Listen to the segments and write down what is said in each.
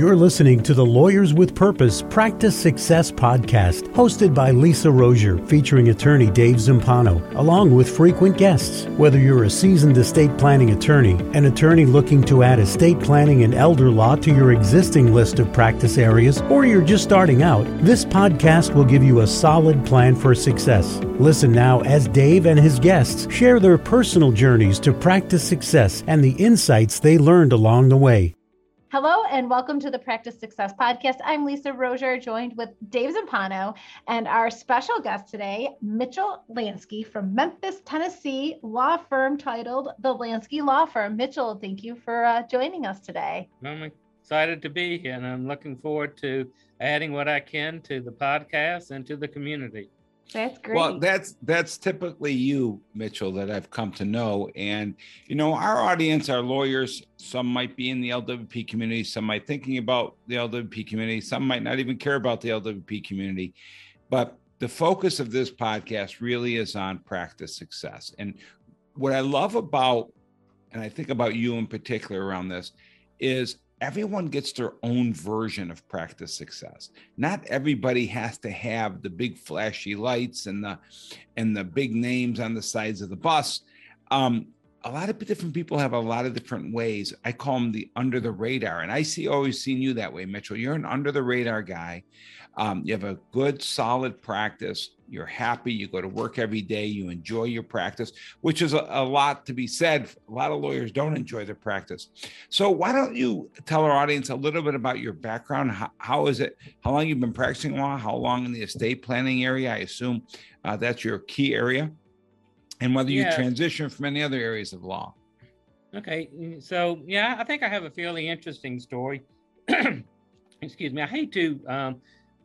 You're listening to the Lawyers with Purpose Practice Success podcast, hosted by Lisa Rozier, featuring attorney Dave Zampano, along with frequent guests. Whether you're a seasoned estate planning attorney, an attorney looking to add estate planning and elder law to your existing list of practice areas, or you're just starting out, this podcast will give you a solid plan for success. Listen now as Dave and his guests share their personal journeys to practice success and the insights they learned along the way. Hello and welcome to the Practice Success Podcast. I'm Lisa Rozier, joined with Dave Zampano and our special guest today, Mitchell Lansky from Memphis, Tennessee, law firm titled the Lansky Law Firm. Mitchell, thank you for uh, joining us today. I'm excited to be here and I'm looking forward to adding what I can to the podcast and to the community. That's great. Well, that's that's typically you, Mitchell, that I've come to know. And you know, our audience are lawyers. Some might be in the LWP community, some might thinking about the LWP community, some might not even care about the LWP community. But the focus of this podcast really is on practice success. And what I love about, and I think about you in particular around this, is everyone gets their own version of practice success. Not everybody has to have the big flashy lights and the and the big names on the sides of the bus. Um, a lot of different people have a lot of different ways. I call them the under the radar and i see always seen you that way mitchell. You're an under the radar guy. Um, you have a good solid practice you're happy, you go to work every day, you enjoy your practice, which is a, a, lot to be said. A lot of lawyers don't enjoy their practice. So, why don't you tell our audience a little bit about your background? how, how is it, how long you've been practicing law, how long in the estate planning area? I assume uh, that's your key area, and whether you transition from any other areas of law. Okay. So, yeah, I think I have a fairly interesting story. Excuse me. I hate to. Um,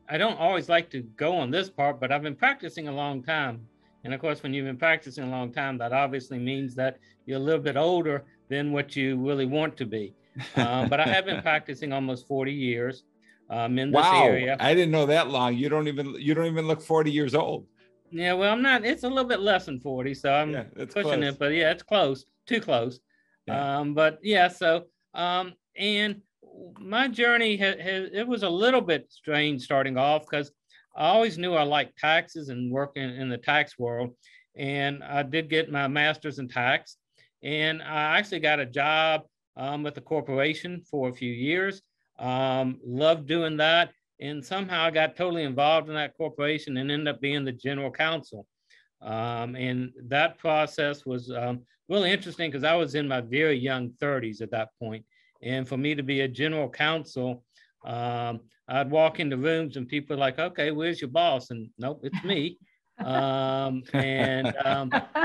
I don't always like to go on this part, but I've been practicing a long time. And of course, when you've been practicing a long time, that obviously means that you're a little bit older than what you really want to be. Um, but I have been practicing almost 40 years um, in this wow. area. I didn't know that long. You don't even you don't even look 40 years old. Yeah, well, I'm not. It's a little bit less than 40, so I'm yeah, pushing close. it. But yeah, it's close, too close. Yeah. Um, but yeah, so um, and my journey has, it was a little bit strange starting off because I always knew I liked taxes and working in the tax world. And I did get my master's in tax. And I actually got a job um, with the corporation for a few years. Um, loved doing that. And somehow I got totally involved in that corporation and ended up being the general counsel. Um, and that process was um, really interesting because I was in my very young 30s at that point. And for me to be a general counsel, um, I'd walk into rooms and people are like, okay, where's your boss? And nope, it's me. um, and um,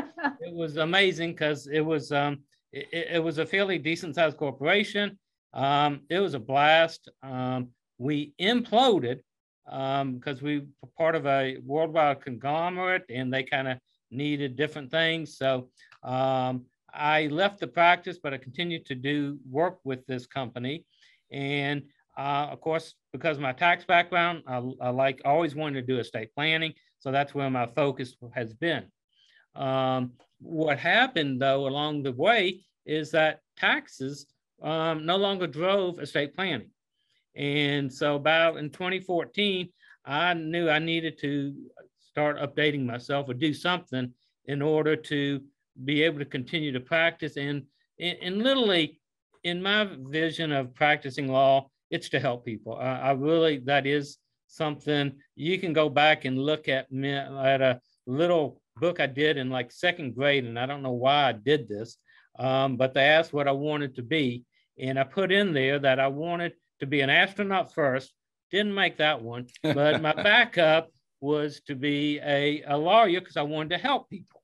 it was amazing because it was um, it, it, was a fairly decent sized corporation. Um, it was a blast. Um, we imploded because um, we were part of a worldwide conglomerate and they kind of needed different things. So um, I left the practice, but I continued to do work with this company. And uh, of course, because of my tax background, I, I, like always wanted to do estate planning. So that's where my focus has been. Um, what happened though along the way is that taxes um, no longer drove estate planning. And so about in 2014, I knew I needed to start updating myself or do something in order to be able to continue to practice. And, and, and literally, in my vision of practicing law, it's to help people. I, I really, that is something you can go back and look at, me, at a little book I did in like second grade, and I don't know why I did this, um, but they asked what I wanted to be. And I put in there that I wanted to be an astronaut first. Didn't make that one, but my backup was to be a, a lawyer because I wanted to help people.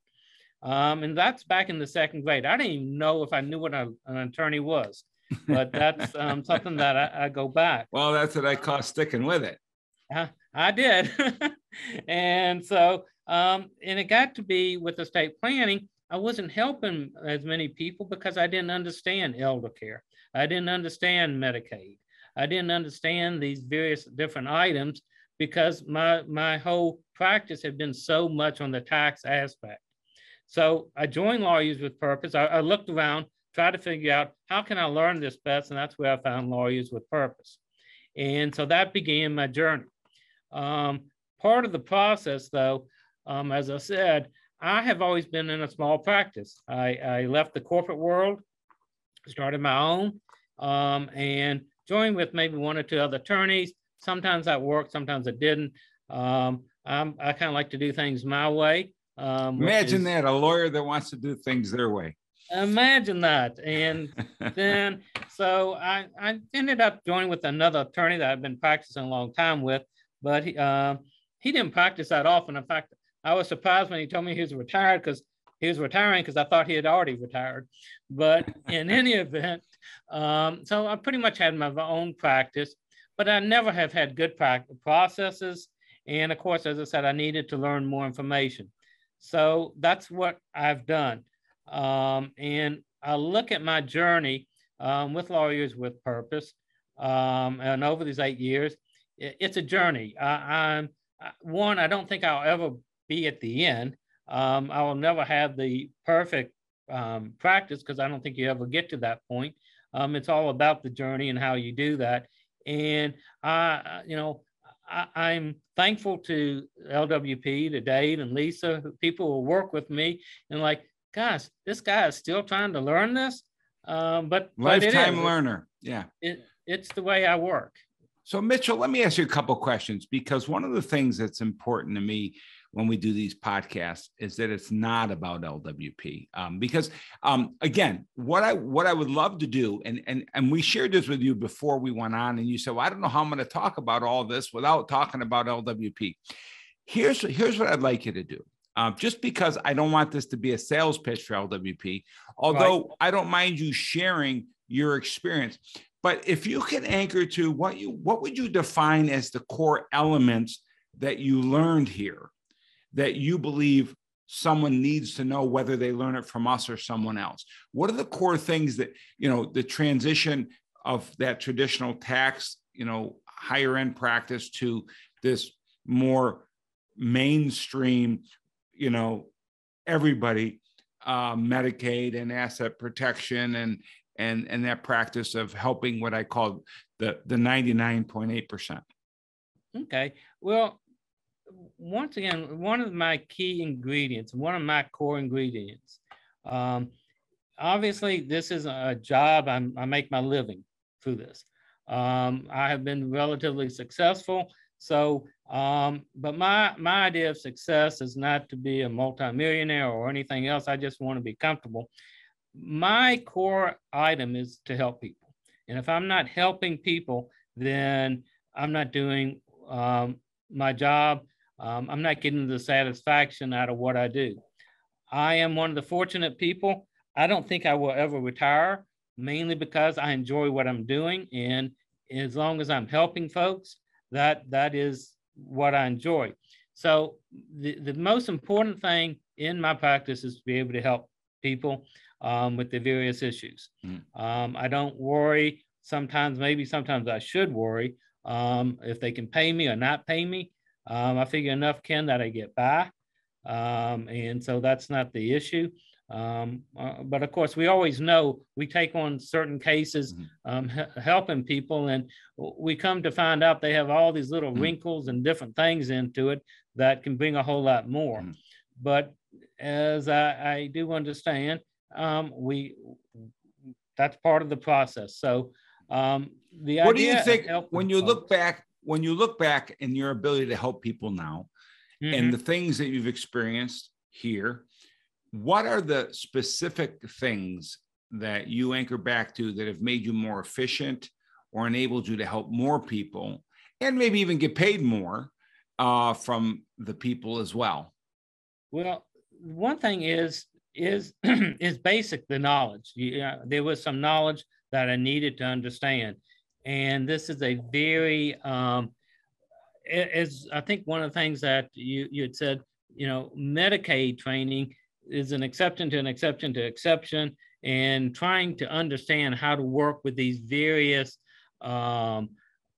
Um, and that's back in the second grade. I didn't even know if I knew what a, an attorney was, but that's um, something that I, I, go back. Well, that's what I call sticking with it. Uh, I did. and so, um, and it got to be with estate planning, I wasn't helping as many people because I didn't understand elder care. I didn't understand Medicaid. I didn't understand these various different items because my my whole practice had been so much on the tax aspect. So I joined Lawyers with Purpose. I, I, looked around, tried to figure out how can I learn this best, and that's where I found Lawyers with Purpose. And so that began my journey. Um, part of the process, though, um, as I said, I have always been in a small practice. I, I left the corporate world, started my own, um, and joined with maybe one or two other attorneys. Sometimes that worked, sometimes it didn't. Um, I kind of like to do things my way. Um, Imagine is, that a lawyer that wants to do things their way. Imagine that. And then, so I, I ended up joining with another attorney that I've been practicing a long time with, but he, uh, he didn't practice that often. In fact, I was surprised when he told me he was retired because he was retiring because I thought he had already retired. But in any event, um, so I pretty much had my own practice, but I never have had good practice processes. And of course, as I said, I needed to learn more information. So that's what I've done. Um, and I look at my journey um, with Lawyers with Purpose. Um, and over these eight years, it, it's a journey. I, am one, I don't think I'll ever be at the end. Um, I will never have the perfect um, practice because I don't think you ever get to that point. Um, it's all about the journey and how you do that. And I, you know, I, am thankful to LWP, to Dave and Lisa, people who work with me, and like, gosh, this guy is still trying to learn this. Um, but lifetime but learner, yeah. It, it's the way I work. So Mitchell, let me ask you a couple questions because one of the things that's important to me when we do these podcasts is that it's not about LWP. Um, because um, again, what I what I would love to do, and and and we shared this with you before we went on, and you said, well, I don't know how I'm going to talk about all this without talking about LWP. Here's here's what I'd like you to do. Um, just because I don't want this to be a sales pitch for LWP, although right. I don't mind you sharing your experience. But if you can anchor to what you what would you define as the core elements that you learned here that you believe someone needs to know whether they learn it from us or someone else? What are the core things that you know the transition of that traditional tax you know higher end practice to this more mainstream you know everybody uh, medicaid and asset protection and and and that practice of helping what i call the the 99.8% okay. Well once again, one of my key ingredients, one of my core ingredients. Um, obviously, this is a job I'm, i make my living through this. Um, I have been relatively successful. So, um, but my my idea of success is not to be a multimillionaire or anything else. I just want to be comfortable. My core item is to help people, and if I'm not helping people, then I'm not doing um, my job um, I'm not getting the satisfaction out of what I do. I am one of the fortunate people. I don't think I will ever retire, mainly because I enjoy what I'm doing. And as long as I'm helping folks, that that is what I enjoy. So the, the most important thing in my practice is to be able to help people um, with the various issues. Mm. Um, I don't worry. Sometimes, maybe sometimes I should worry um, if they can pay me or not pay me. Um, I figure enough can that I get by. Um, and so that's not the issue. Um, uh, but of course, we always know we take on certain cases mm-hmm. Um, h- helping people, and we come to find out they have all these little mm-hmm. wrinkles and different things into it that can bring a whole lot more. Mm-hmm. But as I, I do understand, um, we that's part of the process. So um, the what do you think when you look back when you look back in your ability to help people now mm-hmm. and the things that you've experienced here, what are the specific things that you anchor back to that have made you more efficient or enabled you to help more people and maybe even get paid more uh, from the people as well? Well, one thing is is is basic the knowledge. You, uh, there was some knowledge that I needed to understand, and this is a very um, as I think one of the things that you you had said, you know, Medicaid training is an exception to an exception to exception, and trying to understand how to work with these various um,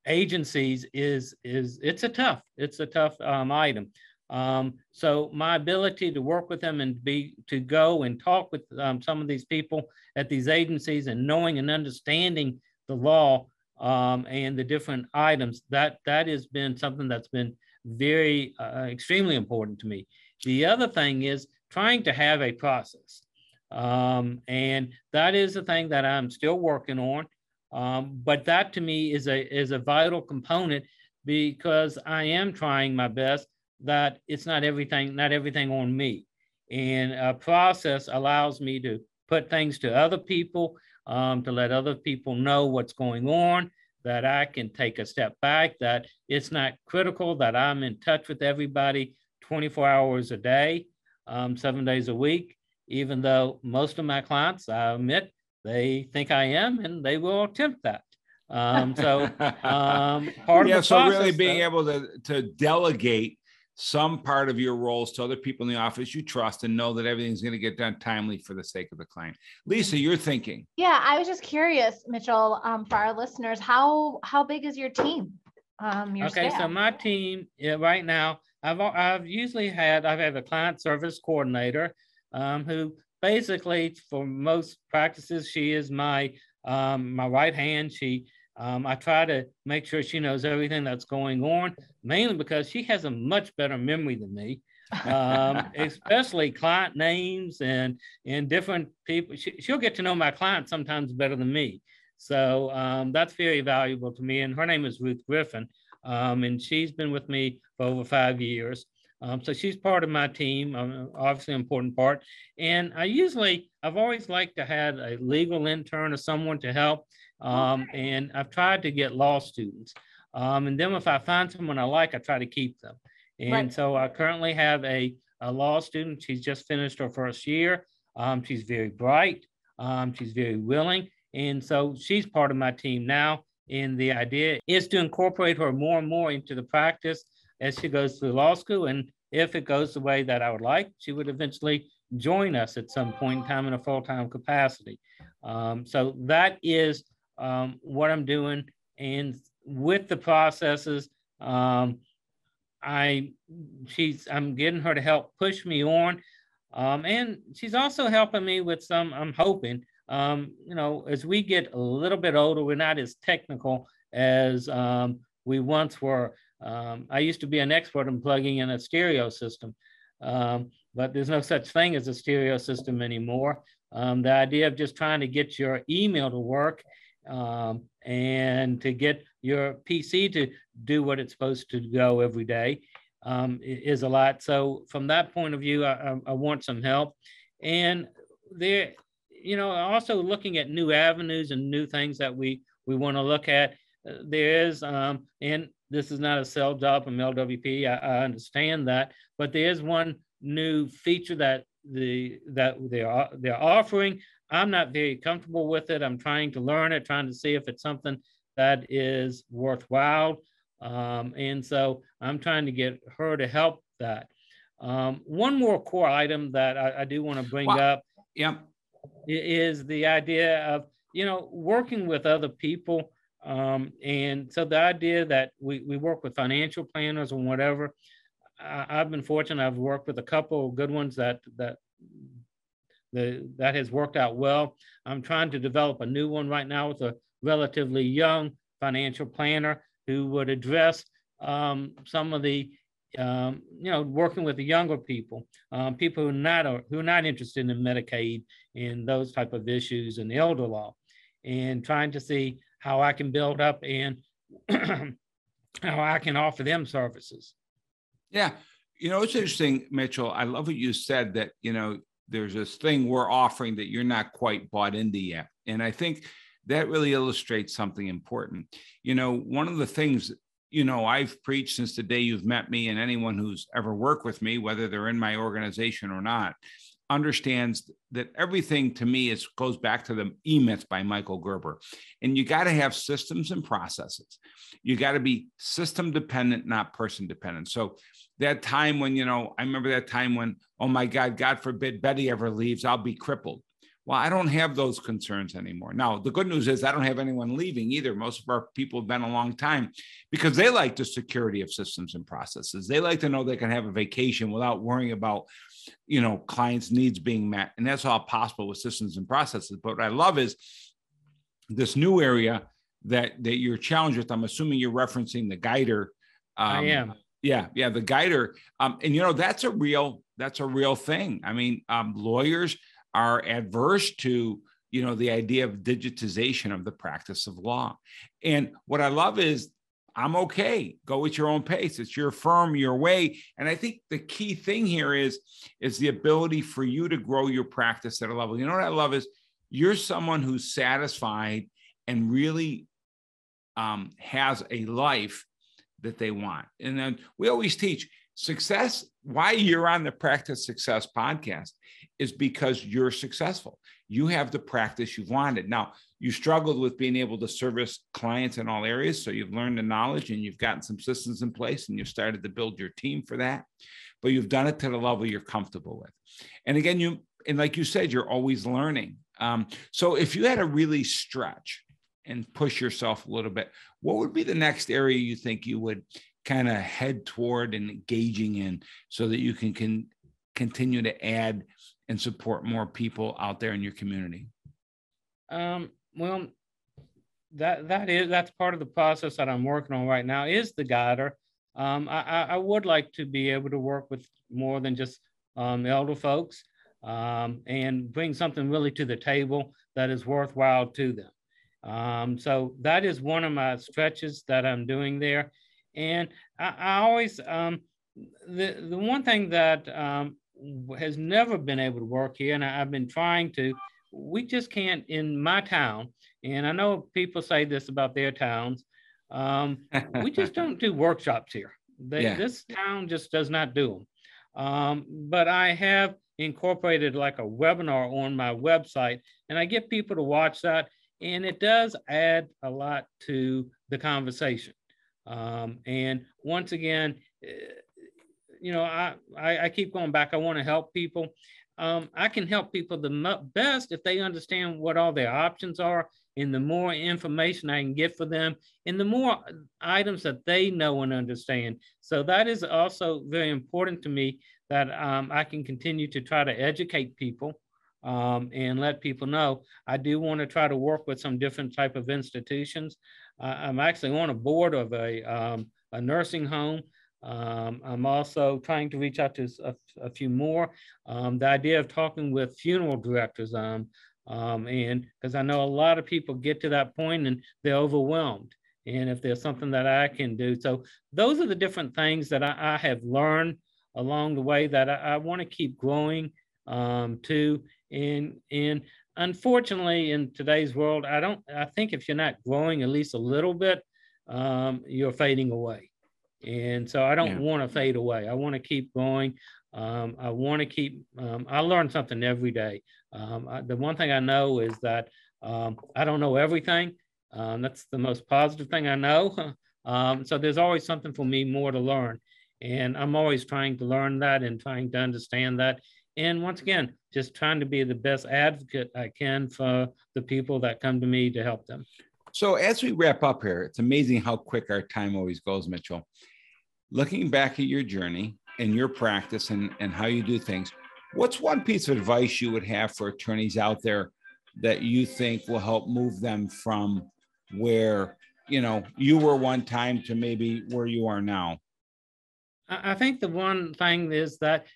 agencies is is it's a tough it's a tough um, item. Um, so my ability to work with them and be to go and talk with um, some of these people at these agencies and knowing and understanding the law um, and the different items. That that has been something that's been very uh, extremely important to me. The other thing is trying to have a process. Um, and that is the thing that I'm still working on. Um, but that to me is a is a vital component because I am trying my best that it's not everything, not everything on me. And a process allows me to put things to other people, um, to let other people know what's going on, that I can take a step back, that it's not critical, that I'm in touch with everybody 24 hours a day, um, seven days a week, even though most of my clients, I admit, they think I am and they will attempt that. Um, so um, part yeah, of the so process, really being though, able to to delegate some part of your roles to other people in the office you trust and know that everything's going to get done timely for the sake of the client. Lisa, you're thinking. Yeah, I was just curious, Mitchell, um, for our listeners, how how big is your team? Um, your okay, staff? so my team yeah, right now, I've I've usually had I've had a client service coordinator um, who basically for most practices she is my um, my right hand. She um, I try to make sure she knows everything that's going on, mainly because she has a much better memory than me, um, especially client names and and different people. She, will get to know my clients sometimes better than me. So um, that's very valuable to me. And her name is Ruth Griffin, um, and she's been with me for over five years. Um, so she's part of my team, um, obviously important part. And I usually, I've always liked to have a legal intern or someone to help. Um, and I've tried to get law students. Um, and then if I find someone I like, I try to keep them. And right. so I currently have a, a law student. She's just finished her first year. Um, she's very bright. Um, she's very willing. And so she's part of my team now. And the idea is to incorporate her more and more into the practice as she goes through law school. And if it goes the way that I would like, she would eventually join us at some point in time in a full time capacity. Um, so that is um, what I'm doing. And with the processes, um, I she's I'm getting her to help push me on. Um, and she's also helping me with some, I'm hoping, um, you know, as we get a little bit older, we're not as technical as um, we once were. Um, I used to be an expert in plugging in a stereo system, um, but there's no such thing as a stereo system anymore. Um, the idea of just trying to get your email to work um, and to get your PC to do what it's supposed to go every day um, is a lot. So from that point of view, I, I, want some help. And there, you know, also looking at new avenues and new things that we we want to look at. Uh, there is, um, and this is not a sell job from LWP. I, I understand that, but there is one new feature that the that they're they're offering I'm not very comfortable with it. I'm trying to learn it, trying to see if it's something that is worthwhile. Um, and so I'm trying to get her to help that. Um, one more core item that I, I do want to bring wow. up yeah. is the idea of, you know, working with other people. Um, and so the idea that we, we work with financial planners or whatever, I, I've been fortunate. I've worked with a couple of good ones that, that the, that has worked out well. I'm trying to develop a new one right now with a relatively young financial planner who would address um, some of the, um, you know, working with the younger people, um, people who are not are, who are not interested in Medicaid and those type of issues and the elder law, and trying to see how I can build up and how I can offer them services. Yeah, you know, it's interesting, Mitchell. I love what you said that you know there's this thing we're offering that you're not quite bought into yet. And I think that really illustrates something important. You know, one of the things, you know, I've preached since the day you've met me, and anyone who's ever worked with me, whether they're in my organization or not, understands that everything to me is goes back to the e-myth by michael gerber and you got to have systems and processes you got to be system dependent not person dependent so that time when, you know, I remember that time when, oh my God, God forbid Betty ever leaves, I'll be crippled. Well, I don't have those concerns anymore. Now, the good news is I don't have anyone leaving either. Most of our people have been a long time because they like the security of systems and processes. They like to know they can have a vacation without worrying about, you know, clients' needs being met. And that's all possible with systems and processes. But what I love is this new area that that you're challenged with. I'm assuming you're referencing the guider. Um, I am. Yeah, yeah, the guider. Um, and you know that's a real that's a real thing. I mean, um, lawyers are adverse to you know the idea of digitization of the practice of law. And what I love is I'm okay. Go at your own pace. It's your firm, your way. And I think the key thing here is is the ability for you to grow your practice at a level. You know what I love is you're someone who's satisfied and really um, has a life that they want. And then we always teach success. Why you're on the Practice Success podcast is because you're successful. You have the practice you've wanted. Now, you struggled with being able to service clients in all areas. So you've learned the knowledge and you've gotten some systems in place and you've started to build your team for that. But you've done it to the level you're comfortable with. And again, you, and like you said, you're always learning. Um, so if you had to really stretch and push yourself a little bit, what would be the next area you think you would kind of head toward and engaging in so that you can, can continue to add and support more people out there in your community? Um, well, that that is that's part of the process that I'm working on right now is the guider. Um, I, I would like to be able to work with more than just um, elder folks um, and bring something really to the table that is worthwhile to them. Um, so that is one of my stretches that I'm doing there. And I, I always, um, the, the one thing that um, has never been able to work here, and I, have been trying to, we just can't in my town, and I know people say this about their towns, um, we just don't do workshops here. They, yeah. This town just does not do them. Um, but I have incorporated like a webinar on my website, and I get people to watch that and it does add a lot to the conversation. Um, and once again, eh, you know, I, I, I keep going back. I want to help people. Um, I can help people the best if they understand what all their options are, and the more information I can get for them, and the more items that they know and understand. So that is also very important to me that um, I can continue to try to educate people um, and let people know. I do want to try to work with some different type of institutions. Uh, I'm actually on a board of a, um, a nursing home. Um, I'm also trying to reach out to a, a few more. Um, the idea of talking with funeral directors, um, um, and because I know a lot of people get to that point and they're overwhelmed. And if there's something that I can do, so those are the different things that I, I have learned along the way that I, I want to keep growing um, too. And and unfortunately, in today's world, I don't. I think if you're not growing at least a little bit, um, you're fading away. And so I don't yeah. want to fade away. I want to keep going. Um, I want to keep. Um, I learn something every day. Um, I, the one thing I know is that um, I don't know everything. Um, that's the most positive thing I know. Um, so there's always something for me more to learn, and I'm always trying to learn that and trying to understand that and once again, just trying to be the best advocate I can for the people that come to me to help them. So, as we wrap up here, it's amazing how quick our time always goes, Mitchell. Looking back at your journey and your practice and, and how you do things, what's one piece of advice you would have for attorneys out there that you think will help move them from where you know you were one time to maybe where you are now? I think the one thing is that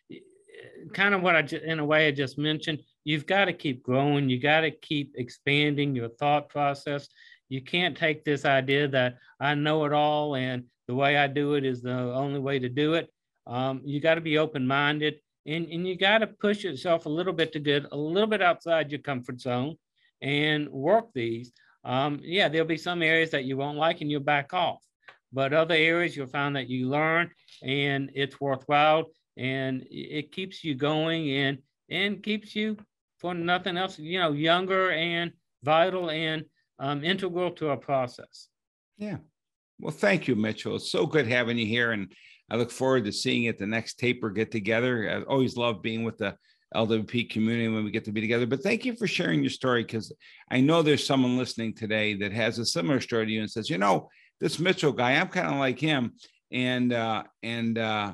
kind of what I, in a way, I just mentioned. You've got to keep growing. You got to keep expanding your thought process. You can't take this idea that I know it all and the way I do it is the only way to do it. Um, you got to be open minded and, and you got to push yourself a little bit to get a little bit outside your comfort zone and work these. Um, yeah, there'll be some areas that you won't like and you'll back off, but other areas you'll find that you learn and it's worthwhile and it keeps you going and and keeps you for nothing else you know younger and vital and um, integral to our process. Yeah. Well thank you mitchell. It's so good having you here and i look forward to seeing you at the next taper get together. I always love being with the lwp community when we get to be together but thank you for sharing your story because i know there's someone listening today that has a similar story to you and says you know this mitchell guy i'm kind of like him and uh and uh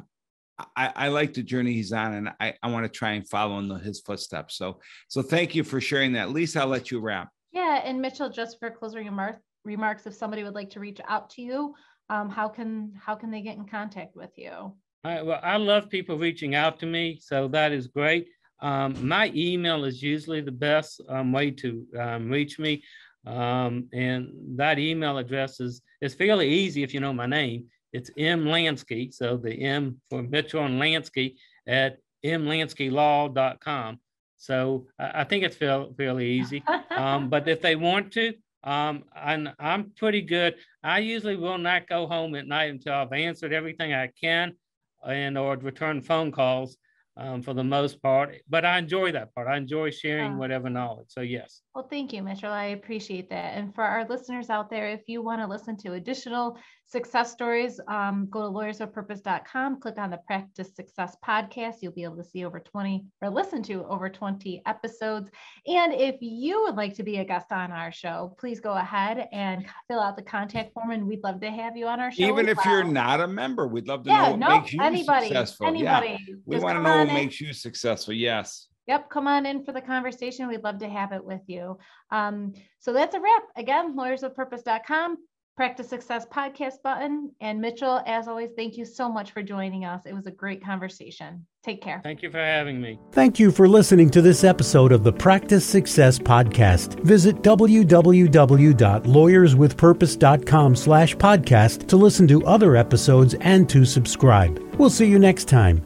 I, I, like the journey he's on and I, I want to try and follow in the, his footsteps. So, so thank you for sharing that. Lisa, I'll let you wrap. Yeah. And Mitchell, just for closing remarks, remarks, if somebody would like to reach out to you, um, how can how can they get in contact with you? I, well, I love people reaching out to me, so that is great. Um, my email is usually the best um, way to um, reach me. Um, and that email address is, is fairly easy if you know my name. It's M Lansky. So the M for Mitchell and Lansky at mlanskylaw.com. So I, I think it's fairly, fairly easy. Um, but if they want to, um, and I'm pretty good. I usually will not go home at night until I've answered everything I can and or return phone calls um, for the most part. But I enjoy that part. I enjoy sharing uh, whatever knowledge. So yes. Well, thank you, Mitchell. I appreciate that. And for our listeners out there, if you want to listen to additional success stories, um, go to lawyersofpurpose.com, click on the Practice Success podcast. You'll be able to see over 20 or listen to over 20 episodes. And if you would like to be a guest on our show, please go ahead and fill out the contact form, and we'd love to have you on our show. Even if well. you're not a member, we'd love to yeah, know what no, makes you anybody, successful. Anybody. Yeah. We want to know what makes you successful. Yes. Yep, come on in for the conversation. We'd love to have it with you. Um, so that's a wrap. Again, lawyersofpurpose.com, practice success podcast button. And Mitchell, as always, thank you so much for joining us. It was a great conversation. Take care. Thank you for having me. Thank you for listening to this episode of the Practice Success Podcast. Visit www.lawyerswithpurpose.com slash podcast to listen to other episodes and to subscribe. We'll see you next time.